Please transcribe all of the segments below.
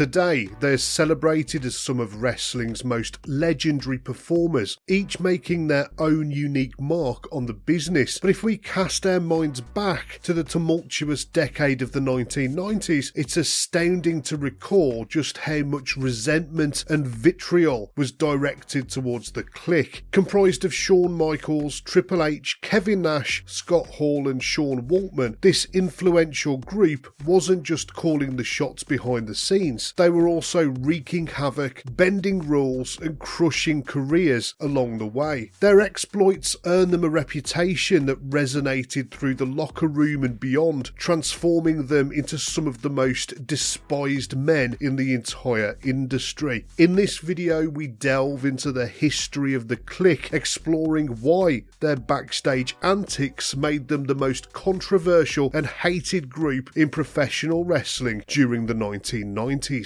Today, they're celebrated as some of wrestling's most legendary performers, each making their own unique mark on the business. But if we cast our minds back to the tumultuous decade of the 1990s, it's astounding to recall just how much resentment and vitriol was directed towards the Kliq, comprised of Shawn Michaels, Triple H, Kevin Nash, Scott Hall, and Sean Waltman. This influential group wasn't just calling the shots behind the scenes, they were also wreaking havoc, bending rules, and crushing careers along the way. Their exploits earned them a reputation that resonated through the locker room and beyond, transforming them into some of the most despised men in the entire industry. In this video, we delve into the history of the Kliq, exploring why their backstage antics made them the most controversial and hated group in professional wrestling during the 1990s.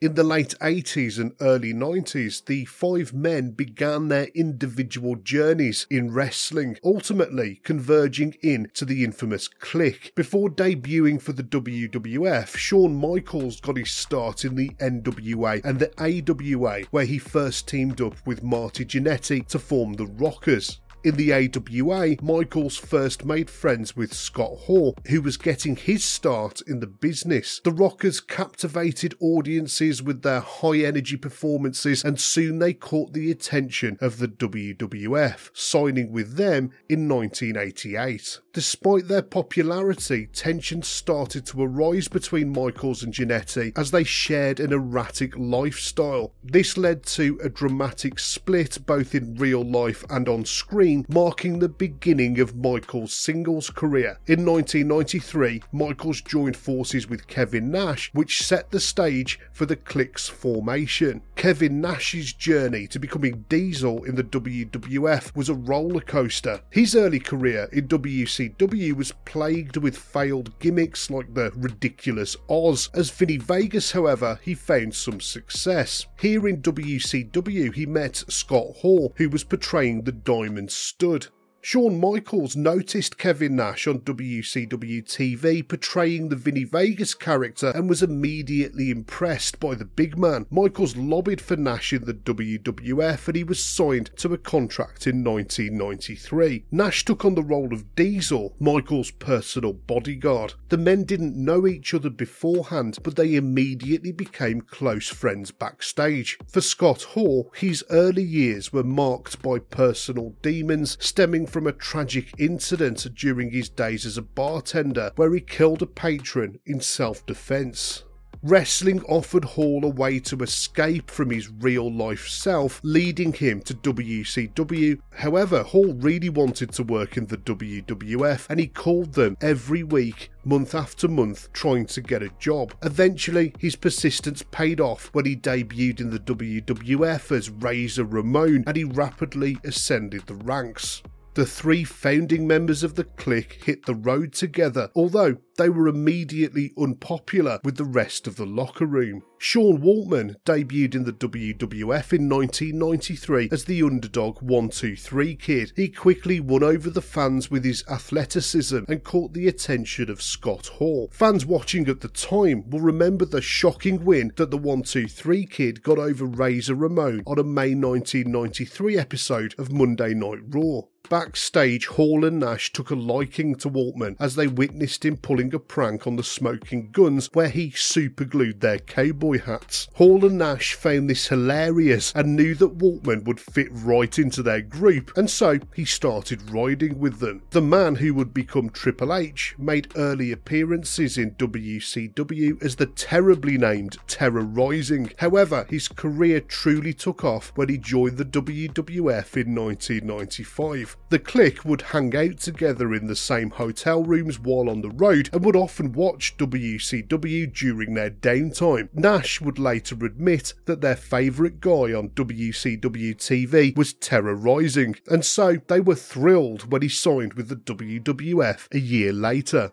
In the late 80s and early 90s, the five men began their individual journeys in wrestling, ultimately converging into the infamous Kliq. Before debuting for the WWF, Shawn Michaels got his start in the NWA and the AWA, where he first teamed up with Marty Jannetty to form the Rockers. In the AWA, Michaels first made friends with Scott Hall, who was getting his start in the business. The Rockers captivated audiences with their high energy performances, and soon they caught the attention of the WWF, signing with them in 1988. Despite their popularity, tensions started to arise between Michaels and Jannetty as they shared an erratic lifestyle. This led to a dramatic split both in real life and on screen, marking the beginning of Michaels' singles career. In 1993, Michaels joined forces with Kevin Nash, which set the stage for the Kliq's formation. Kevin Nash's journey to becoming Diesel in the WWF was a roller coaster. His early career in WC WCW was plagued with failed gimmicks like the ridiculous Oz. As Vinny Vegas, however, he found some success. Here in WCW, he met Scott Hall, who was portraying the Diamond Stud. Shawn Michaels noticed Kevin Nash on WCW TV portraying the Vinny Vegas character and was immediately impressed by the big man. Michaels lobbied for Nash in the WWF and he was signed to a contract in 1993. Nash took on the role of Diesel, Michaels' personal bodyguard. The men didn't know each other beforehand, but they immediately became close friends backstage. For Scott Hall, his early years were marked by personal demons stemming from a tragic incident during his days as a bartender where he killed a patron in self defense. Wrestling offered Hall a way to escape from his real life self, leading him to WCW. However, Hall really wanted to work in the WWF and he called them every week month after month trying to get a job. Eventually, his persistence paid off when he debuted in the WWF as Razor Ramon and he rapidly ascended the ranks. The three founding members of the Kliq hit the road together, although they were immediately unpopular with the rest of the locker room. Sean Waltman debuted in the WWF in 1993 as the underdog 123 kid. He quickly won over the fans with his athleticism and caught the attention of Scott Hall. Fans watching at the time will remember the shocking win that the 123 kid got over Razor Ramon on a May 1993 episode of Monday Night Raw. Backstage, Hall and Nash took a liking to Waltman as they witnessed him pulling a prank on the Smoking Guns where he superglued their cowboy hats. Hall and Nash found this hilarious and knew that Waltman would fit right into their group, and so he started riding with them. The man who would become Triple H made early appearances in WCW as the terribly named Terra Ryzing. However, his career truly took off when he joined the WWF in 1995. The Kliq would hang out together in the same hotel rooms while on the road and would often watch WCW during their downtime. Nash would later admit that their favourite guy on WCW TV was Terra Ryzing, and so they were thrilled when he signed with the WWF a year later.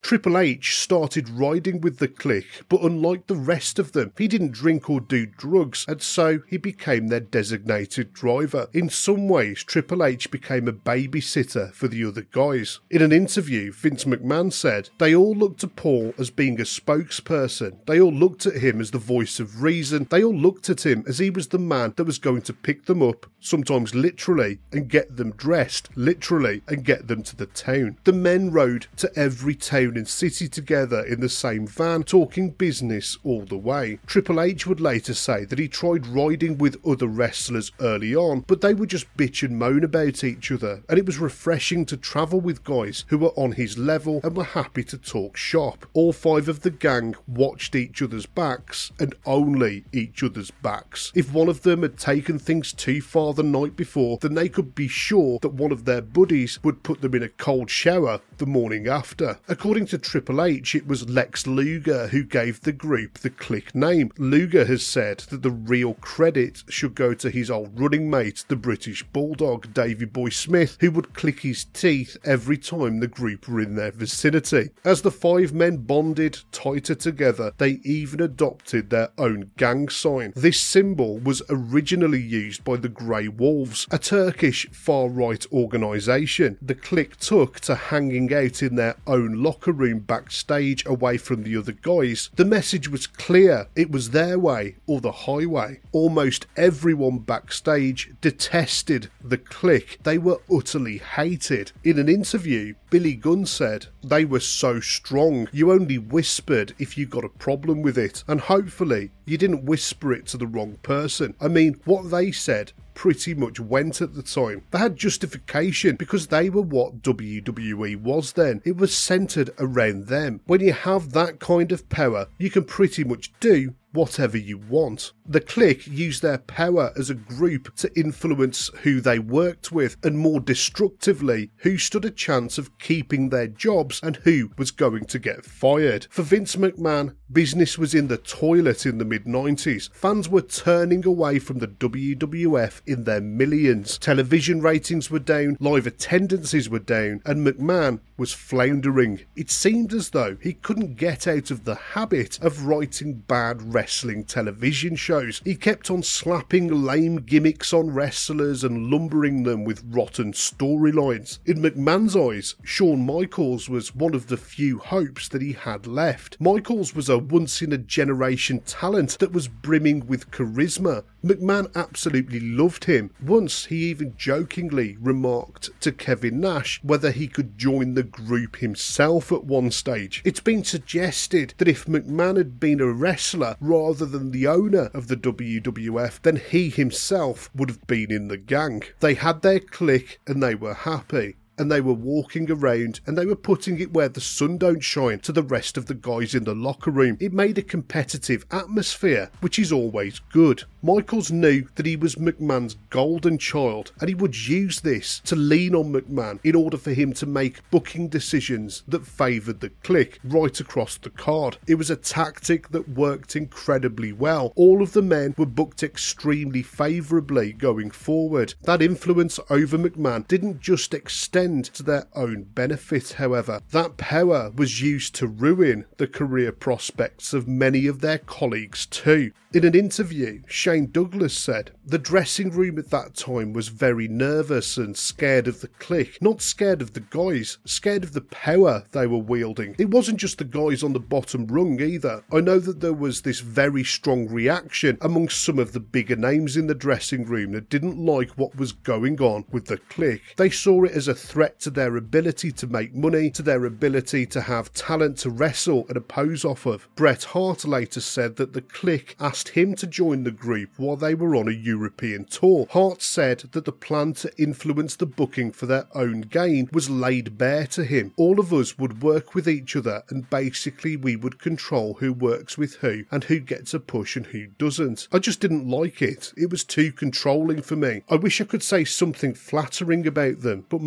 Triple H started riding with the Kliq, but unlike the rest of them, he didn't drink or do drugs, and so he became their designated driver. In some ways, Triple H became a babysitter for the other guys. In an interview, Vince McMahon said, They all looked to Paul as being a spokesperson. They all looked at him as the voice of reason. They all looked at him as he was the man that was going to pick them up, sometimes literally, and get them dressed, literally, and get them to the town. The men rode to every town and city together in the same van, talking business all the way. Triple H would later say that he tried riding with other wrestlers early on, but they would just bitch and moan about each other, and it was refreshing to travel with guys who were on his level and were happy to talk shop. All five of the gang watched each other's backs and only each other's backs. If one of them had taken things too far the night before, then they could be sure that one of their buddies would put them in a cold shower the morning after. According to Triple H, it was Lex Luger who gave the group the Kliq name. Luger has said that the real credit should go to his old running mate, the British Bulldog, Davy Boy Smith, who would click his teeth every time the group were in their vicinity. As the five men bonded tighter together, they even adopted their own gang sign. This symbol was originally used by the Grey Wolves, a Turkish far right organisation. The Kliq took to hanging out in their own locker room backstage away from the other guys. The message was clear it was their way or the highway. Almost everyone backstage detested the Kliq, they were utterly hated. In an interview, Billy Gunn said, They were so strong, you only whispered if you got a problem with it, and hopefully you didn't whisper it to the wrong person. I mean, what they said pretty much went at the time. They had justification because they were what WWE was then. It was centered around them. When you have that kind of power, you can pretty much do whatever you want. The Kliq used their power as a group to influence who they worked with, and more destructively, who stood a chance of keeping their jobs and who was going to get fired. For Vince McMahon, business was in the toilet in the mid 90s. Fans were turning away from the WWF in their millions. Television ratings were down, live attendances were down, and McMahon was floundering. It seemed as though he couldn't get out of the habit of writing bad wrestling television shows. He kept on slapping lame gimmicks on wrestlers and lumbering them with rotten storylines. In McMahon's eyes, Shawn Michaels was one of the few hopes that he had left. Michaels was a once in a generation talent that was brimming with charisma. McMahon absolutely loved him. Once he even jokingly remarked to Kevin Nash whether he could join the group himself at one stage. It's been suggested that if McMahon had been a wrestler rather than the owner of the WWF, then he himself would have been in the gang. They had their clique and they were happy and they were walking around and they were putting it where the sun don't shine to the rest of the guys in the locker room. It made a competitive atmosphere, which is always good. Michaels knew that he was McMahon's golden child and he would use this to lean on McMahon in order for him to make booking decisions that favoured the Kliq right across the card. It was a tactic that worked incredibly well. All of the men were booked extremely favourably going forward. That influence over McMahon didn't just extend to their own benefit, however. That power was used to ruin the career prospects of many of their colleagues too. In an interview, Shane Douglas said, The dressing room at that time was very nervous and scared of the Kliq. Not scared of the guys, scared of the power they were wielding. It wasn't just the guys on the bottom rung either. I know that there was this very strong reaction among some of the bigger names in the dressing room that didn't like what was going on with the Kliq. They saw it as a threat to their ability to make money, to their ability to have talent to wrestle and oppose off of. Bret Hart later said that the Kliq asked him to join the group while they were on a European tour. Hart said that the plan to influence the booking for their own gain was laid bare to him. All of us would work with each other and basically we would control who works with who and who gets a push and who doesn't. I just didn't like it. It was too controlling for me. I wish I could say something flattering about them, but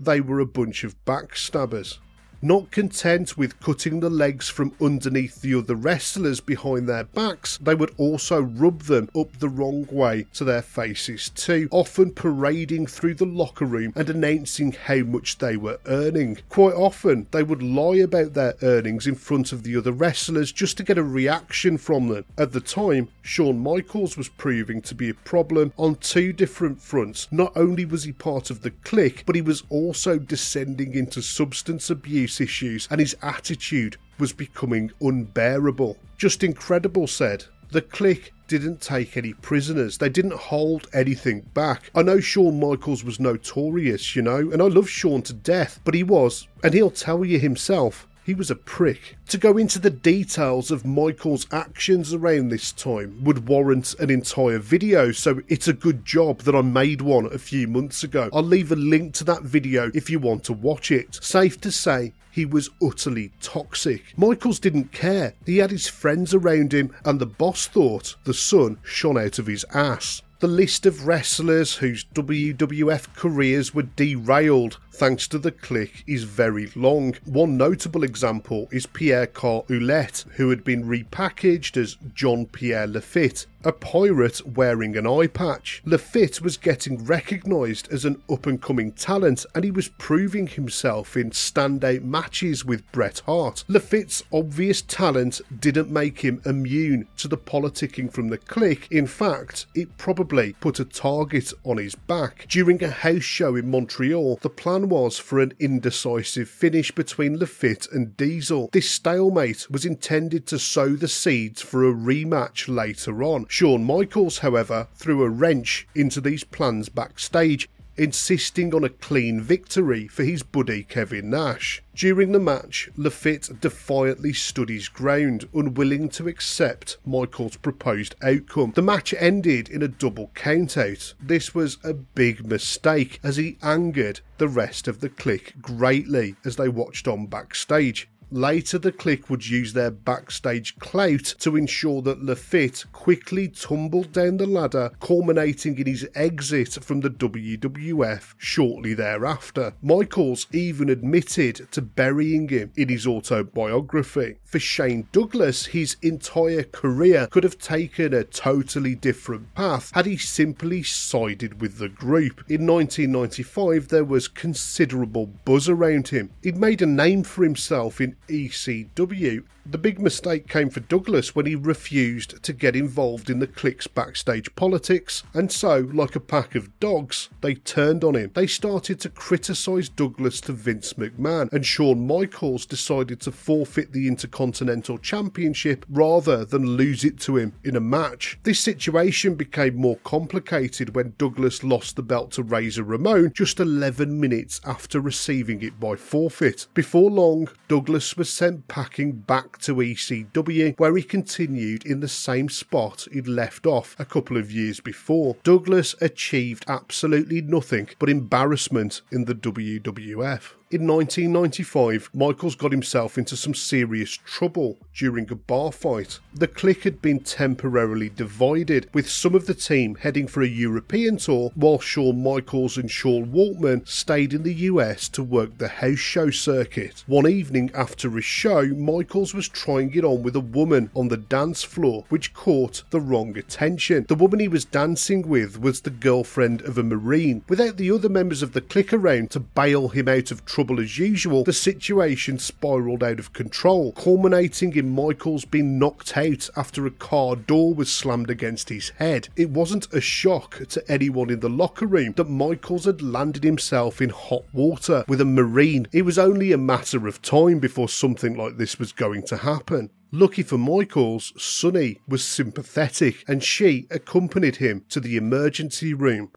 they were a bunch of backstabbers. Not content with cutting the legs from underneath the other wrestlers behind their backs, they would also rub them up the wrong way to their faces too, often parading through the locker room and announcing how much they were earning. Quite often, they would lie about their earnings in front of the other wrestlers just to get a reaction from them. At the time, Shawn Michaels was proving to be a problem on two different fronts. Not only was he part of the Kliq, but he was also descending into substance abuse issues, and his attitude was becoming unbearable. Just incredible, said. The Kliq didn't take any prisoners. They didn't hold anything back. I know Shawn Michaels was notorious, you know, and I love Shawn to death, but he was, and he'll tell you himself, he was a prick. To go into the details of Michaels' actions around this time would warrant an entire video, so it's a good job that I made one a few months ago. I'll leave a link to that video if you want to watch it. Safe to say, he was utterly toxic. Michaels didn't care. He had his friends around him, and the boss thought the sun shone out of his ass. The list of wrestlers whose WWF careers were derailed thanks to the Kliq is very long. One notable example is Pierre Carl Ouellet, who had been repackaged as John Pierre Lafitte, a pirate wearing an eye patch. Lafitte was getting recognised as an up and coming talent and he was proving himself in standout matches with Bret Hart. Lafitte's obvious talent didn't make him immune to the politicking from the clique. In fact, it probably put a target on his back. During a house show in Montreal, the plan was for an indecisive finish between Lafitte and Diesel. This stalemate was intended to sow the seeds for a rematch later on. Shawn Michaels, however, threw a wrench into these plans backstage insisting on a clean victory for his buddy Kevin Nash. During the match, Lafitte defiantly stood his ground, unwilling to accept Michaels' proposed outcome. The match ended in a double countout. This was a big mistake as he angered the rest of the Kliq greatly as they watched on backstage. Later, the Kliq would use their backstage clout to ensure that Lafitte quickly tumbled down the ladder, culminating in his exit from the WWF shortly thereafter. Michaels even admitted to burying him in his autobiography. For Shane Douglas, his entire career could have taken a totally different path had he simply sided with the group. In 1995, there was considerable buzz around him. He'd made a name for himself in ECW. The big mistake came for Douglas when he refused to get involved in the Kliq's backstage politics, and so, like a pack of dogs, they turned on him. They started to criticise Douglas to Vince McMahon, and Shawn Michaels decided to forfeit the Intercontinental Championship rather than lose it to him in a match. This situation became more complicated when Douglas lost the belt to Razor Ramon just 11 minutes after receiving it by forfeit. Before long, Douglas was sent packing back to ECW, where he continued in the same spot he'd left off a couple of years before. Douglas achieved absolutely nothing but embarrassment in the WWF. In 1995, Michaels got himself into some serious trouble during a bar fight. The Kliq had been temporarily divided, with some of the team heading for a European tour, while Shawn Michaels and Sean Waltman stayed in the US to work the house show circuit. One evening after a show, Michaels was trying it on with a woman on the dance floor, which caught the wrong attention. The woman he was dancing with was the girlfriend of a Marine. Without the other members of the clique around to bail him out of trouble, trouble as usual, the situation spiralled out of control, culminating in Michaels being knocked out after a car door was slammed against his head. It wasn't a shock to anyone in the locker room that Michaels had landed himself in hot water with a Marine. It was only a matter of time before something like this was going to happen. Lucky for Michaels, Sunny was sympathetic and she accompanied him to the emergency room.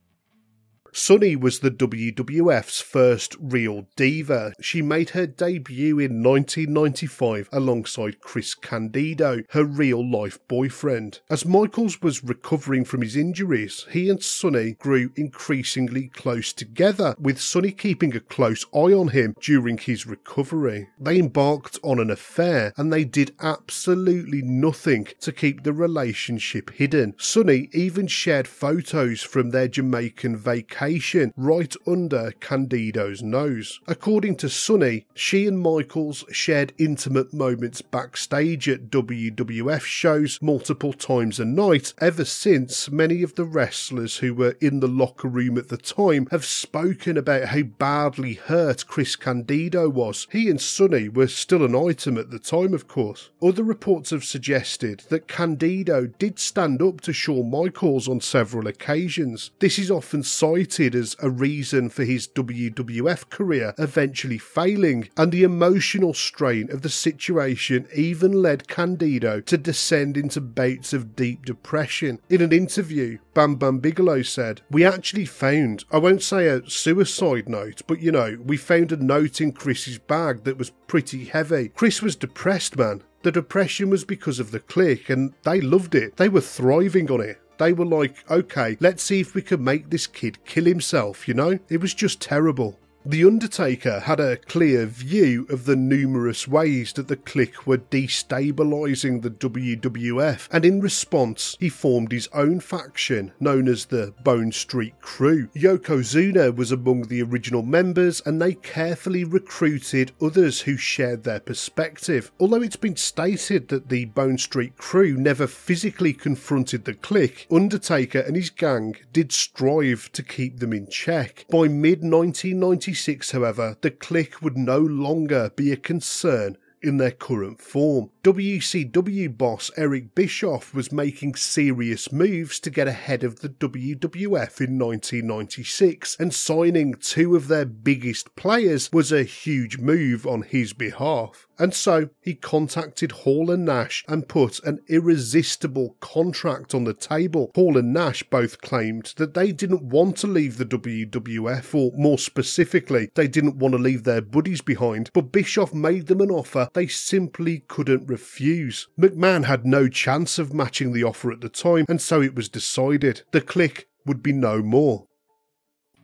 Sunny was the WWF's first real diva. She made her debut in 1995 alongside Chris Candido, her real life boyfriend. As Michaels was recovering from his injuries, he and Sunny grew increasingly close together, with Sunny keeping a close eye on him during his recovery. They embarked on an affair and they did absolutely nothing to keep the relationship hidden. Sunny even shared photos from their Jamaican vacation location right under Candido's nose. According to Sunny, she and Michaels shared intimate moments backstage at WWF shows multiple times a night ever since many of the wrestlers who were in the locker room at the time have spoken about how badly hurt Chris Candido was. He and Sunny were still an item at the time, of course. Other reports have suggested that Candido did stand up to Shawn Michaels on several occasions. This is often cited as a reason for his WWF career eventually failing, and the emotional strain of the situation even led Candido to descend into bouts of deep depression. In an interview, Bam Bam Bigelow said, We actually found, I won't say a suicide note, but you know, we found a note in Chris's bag that was pretty heavy. Chris was depressed, man. The depression was because of the Kliq, and they loved it. They were thriving on it. They were like, okay, let's see if we can make this kid kill himself, you know? It was just terrible. The Undertaker had a clear view of the numerous ways that the Kliq were destabilising the WWF, and in response, he formed his own faction known as the Bone Street Krew. Yokozuna was among the original members, and they carefully recruited others who shared their perspective. Although it's been stated that the Bone Street Krew never physically confronted the Kliq, Undertaker and his gang did strive to keep them in check. By mid 1996, 1996, however, the Kliq would no longer be a concern in their current form. WCW boss Eric Bischoff was making serious moves to get ahead of the WWF in 1996, and signing two of their biggest players was a huge move on his behalf. And so he contacted Hall and Nash and put an irresistible contract on the table. Hall and Nash both claimed that they didn't want to leave the WWF, or more specifically, they didn't want to leave their buddies behind, but Bischoff made them an offer they simply couldn't refuse. McMahon had no chance of matching the offer at the time, and so it was decided the Kliq would be no more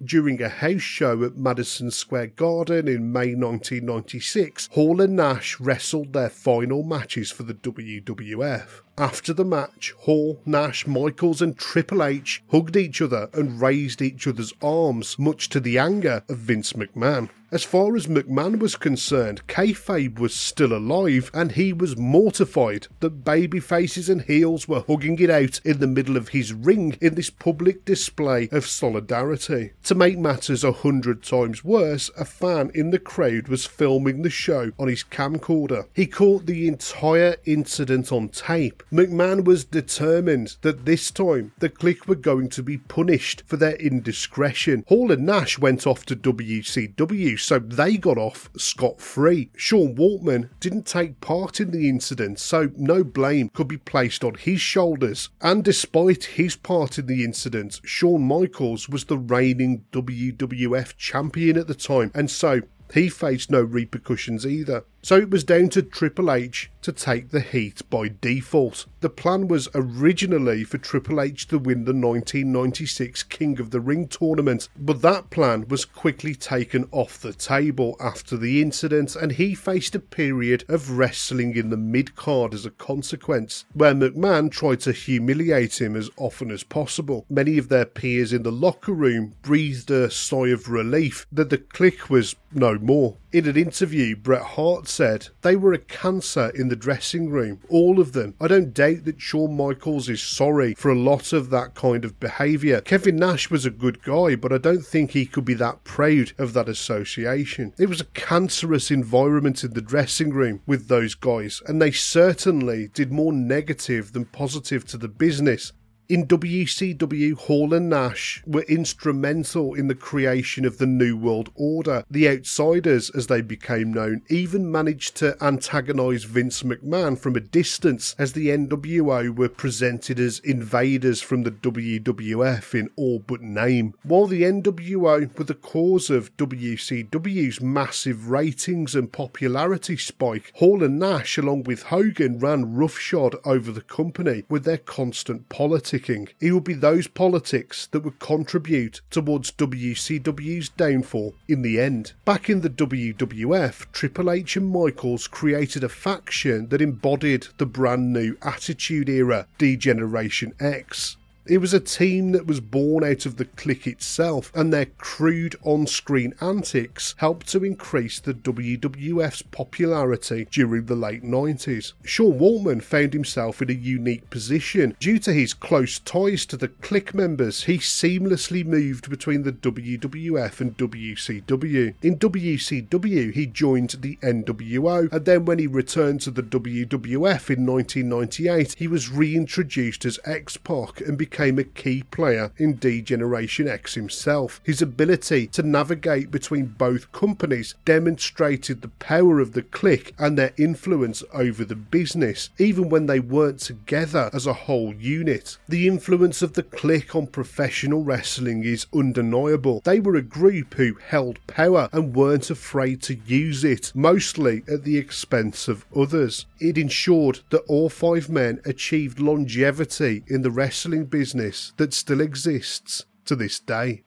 during a house show at Madison Square Garden in May 1996, Hall and Nash wrestled their final matches for the WWF. After the match, Hall, Nash, Michaels, and Triple H hugged each other and raised each other's arms, much to the anger of Vince McMahon. As far as McMahon was concerned, kayfabe was still alive, and he was mortified that baby faces and heels were hugging it out in the middle of his ring in this public display of solidarity. To make matters a hundred times worse, a fan in the crowd was filming the show on his camcorder. He caught the entire incident on tape. McMahon was determined that this time the Kliq were going to be punished for their indiscretion. Hall and Nash went off to WCW so they got off scot free. Sean Waltman didn't take part in the incident, so no blame could be placed on his shoulders. And despite his part in the incident, Shawn Michaels was the reigning WWF champion at the time, and so he faced no repercussions either. So it was down to Triple H to take the heat by default. The plan was originally for Triple H to win the 1996 King of the Ring tournament, but that plan was quickly taken off the table after the incident, and he faced a period of wrestling in the mid card as a consequence, where McMahon tried to humiliate him as often as possible. Many of their peers in the locker room breathed a sigh of relief that the Kliq was no more. In an interview, Bret Hart said they were a cancer in the dressing room, all of them. I don't doubt that Shawn Michaels is sorry for a lot of that kind of behaviour. Kevin Nash was a good guy, but I don't think he could be that proud of that association. It was a cancerous environment in the dressing room with those guys, and they certainly did more negative than positive to the business in WCW, Hall and Nash were instrumental in the creation of the New World Order. The Outsiders, as they became known, even managed to antagonise Vince McMahon from a distance, as the NWO were presented as invaders from the WWF in all but name. While the NWO were the cause of WCW's massive ratings and popularity spike, Hall and Nash, along with Hogan, ran roughshod over the company with their constant politics it would be those politics that would contribute towards WCW's downfall in the end. Back in the WWF, Triple H and Michaels created a faction that embodied the brand new Attitude Era, D-Generation X. It was a team that was born out of the Kliq itself, and their crude on screen antics helped to increase the WWF's popularity during the late 90s. Sean Waltman found himself in a unique position. Due to his close ties to the Kliq members, he seamlessly moved between the WWF and WCW. In WCW, he joined the NWO, and then when he returned to the WWF in 1998, he was reintroduced as X Pac and became a key player in D Generation X himself. His ability to navigate between both companies demonstrated the power of the Kliq and their influence over the business, even when they weren't together as a whole unit. The influence of the Kliq on professional wrestling is undeniable. They were a group who held power and weren't afraid to use it, mostly at the expense of others. It ensured that all five men achieved longevity in the wrestling business that still exists to this day.